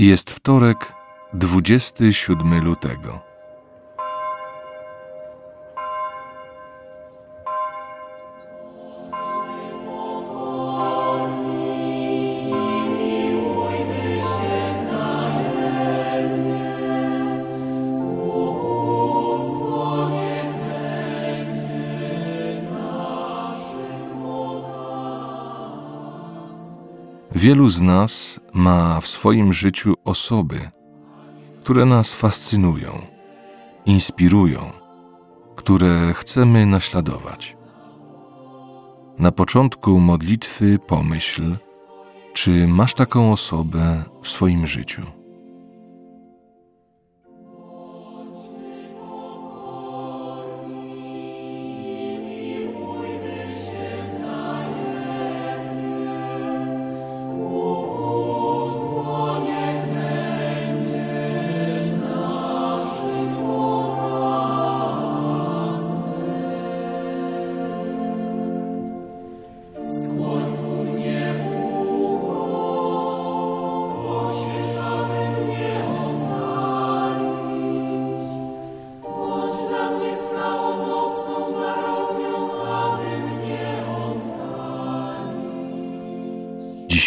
Jest wtorek, 27 lutego. Wielu z nas ma w swoim życiu osoby, które nas fascynują, inspirują, które chcemy naśladować. Na początku modlitwy pomyśl, czy masz taką osobę w swoim życiu.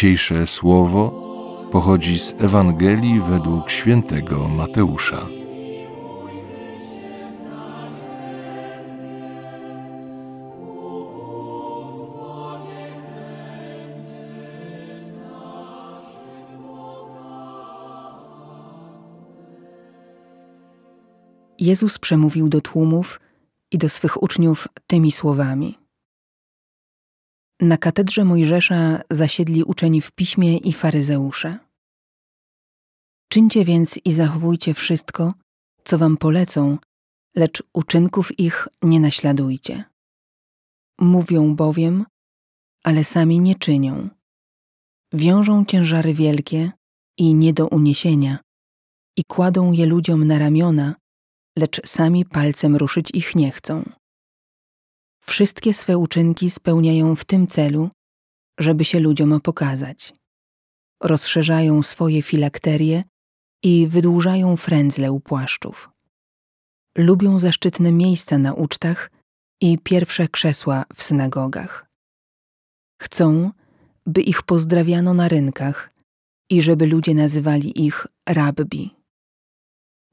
Dzisiejsze słowo pochodzi z Ewangelii według świętego Mateusza. Jezus przemówił do tłumów i do swych uczniów tymi słowami. Na katedrze Mojżesza zasiedli uczeni w piśmie i faryzeusze. Czyńcie więc i zachowujcie wszystko, co wam polecą, lecz uczynków ich nie naśladujcie. Mówią bowiem, ale sami nie czynią. Wiążą ciężary wielkie i nie do uniesienia i kładą je ludziom na ramiona, lecz sami palcem ruszyć ich nie chcą. Wszystkie swe uczynki spełniają w tym celu, żeby się ludziom pokazać. Rozszerzają swoje filakterie i wydłużają frędzle u płaszczów. Lubią zaszczytne miejsca na ucztach i pierwsze krzesła w synagogach. Chcą, by ich pozdrawiano na rynkach i żeby ludzie nazywali ich rabbi.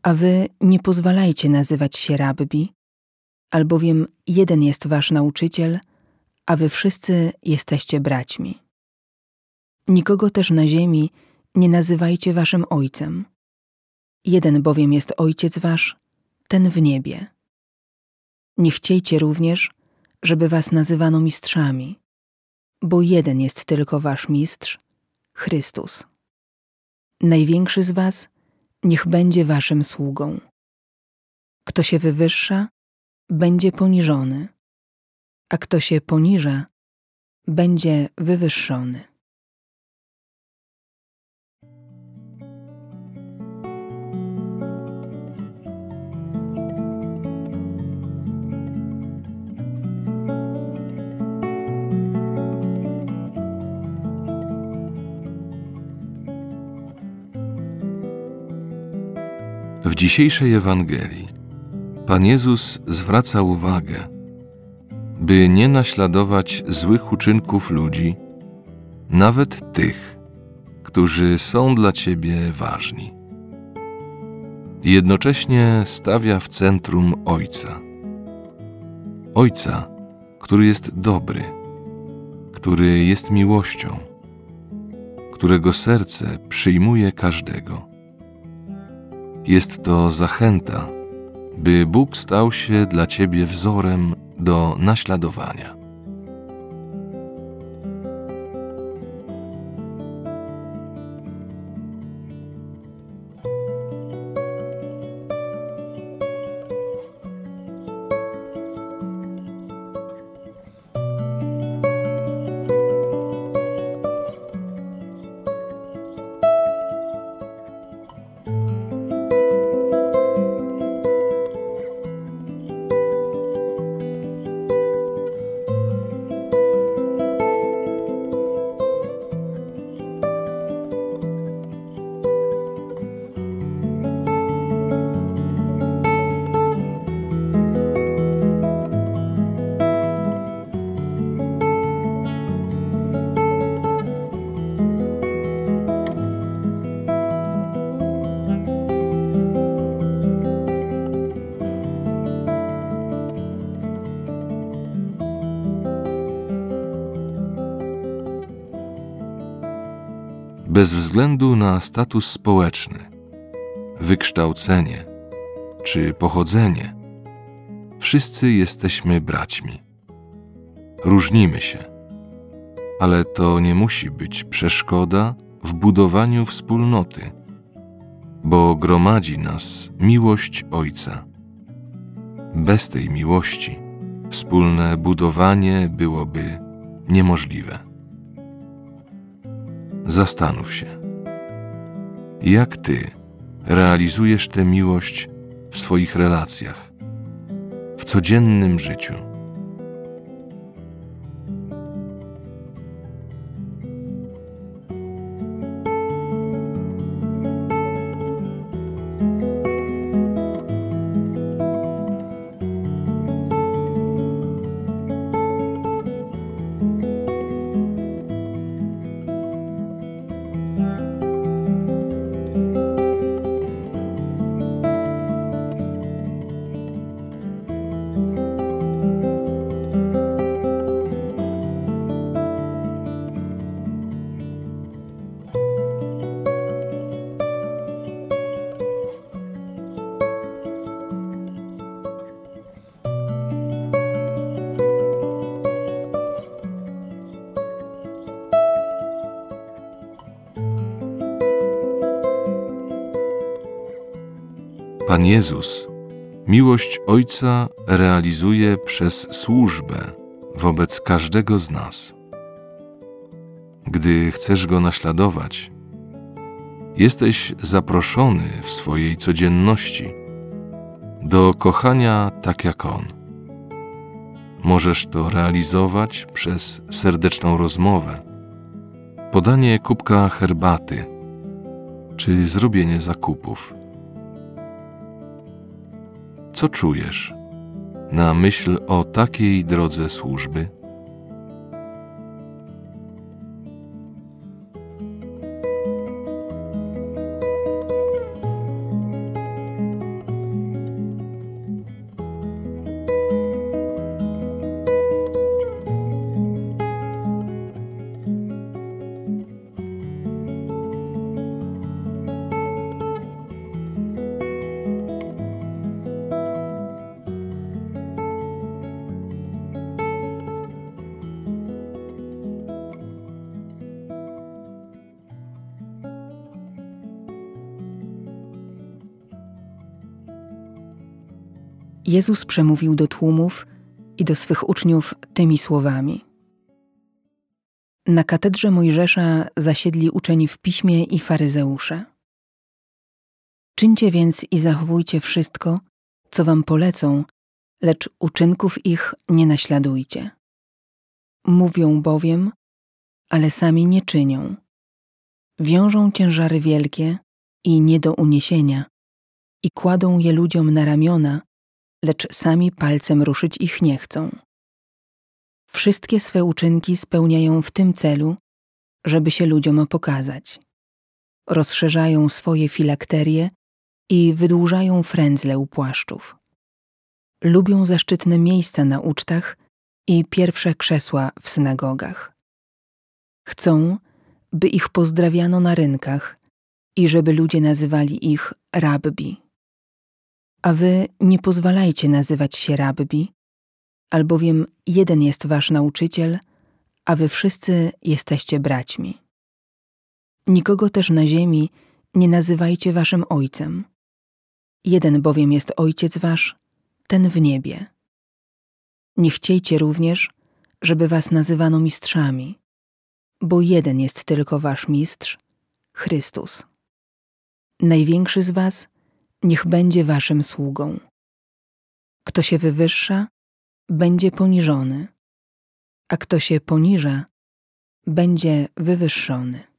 A wy nie pozwalajcie nazywać się rabbi, albowiem jeden jest wasz nauczyciel, a wy wszyscy jesteście braćmi. Nikogo też na ziemi nie nazywajcie waszym ojcem. Jeden bowiem jest ojciec wasz, ten w niebie. Nie chciejcie również, żeby was nazywano mistrzami, bo jeden jest tylko wasz mistrz, Chrystus. Największy z was niech będzie waszym sługą. Kto się wywyższa, będzie poniżony, a kto się poniża, będzie wywyższony. W dzisiejszej Ewangelii Pan Jezus zwraca uwagę, by nie naśladować złych uczynków ludzi, nawet tych, którzy są dla Ciebie ważni. Jednocześnie stawia w centrum Ojca. Ojca, który jest dobry, który jest miłością, którego serce przyjmuje każdego. Jest to zachęta by Bóg stał się dla Ciebie wzorem do naśladowania. Bez względu na status społeczny, wykształcenie czy pochodzenie, wszyscy jesteśmy braćmi. Różnimy się, ale to nie musi być przeszkoda w budowaniu wspólnoty, bo gromadzi nas miłość Ojca. Bez tej miłości wspólne budowanie byłoby niemożliwe. Zastanów się, jak Ty realizujesz tę miłość w swoich relacjach, w codziennym życiu. Pan Jezus miłość Ojca realizuje przez służbę wobec każdego z nas. Gdy chcesz Go naśladować, jesteś zaproszony w swojej codzienności do kochania tak jak On. Możesz to realizować przez serdeczną rozmowę, podanie kubka herbaty czy zrobienie zakupów. Co czujesz na myśl o takiej drodze służby? Jezus przemówił do tłumów i do swych uczniów tymi słowami. Na katedrze Mojżesza zasiedli uczeni w piśmie i faryzeusze. Czyńcie więc i zachowujcie wszystko, co wam polecą, lecz uczynków ich nie naśladujcie. Mówią bowiem, ale sami nie czynią. Wiążą ciężary wielkie i nie do uniesienia i kładą je ludziom na ramiona, lecz sami palcem ruszyć ich nie chcą. Wszystkie swe uczynki spełniają w tym celu, żeby się ludziom pokazać. Rozszerzają swoje filakterie i wydłużają frędzle u płaszczów. Lubią zaszczytne miejsca na ucztach i pierwsze krzesła w synagogach. Chcą, by ich pozdrawiano na rynkach i żeby ludzie nazywali ich rabbi. A wy nie pozwalajcie nazywać się rabbi, albowiem jeden jest wasz nauczyciel, a wy wszyscy jesteście braćmi. Nikogo też na ziemi nie nazywajcie waszym ojcem. Jeden bowiem jest ojciec wasz, ten w niebie. Nie chciejcie również, żeby was nazywano mistrzami, bo jeden jest tylko wasz mistrz, Chrystus. Największy z was niech będzie waszym sługą. Kto się wywyższa, będzie poniżony, a kto się poniża, będzie wywyższony.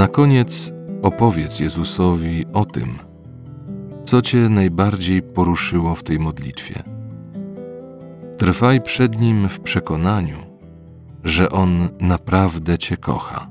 Na koniec opowiedz Jezusowi o tym, co Cię najbardziej poruszyło w tej modlitwie. Trwaj przed Nim w przekonaniu, że On naprawdę Cię kocha.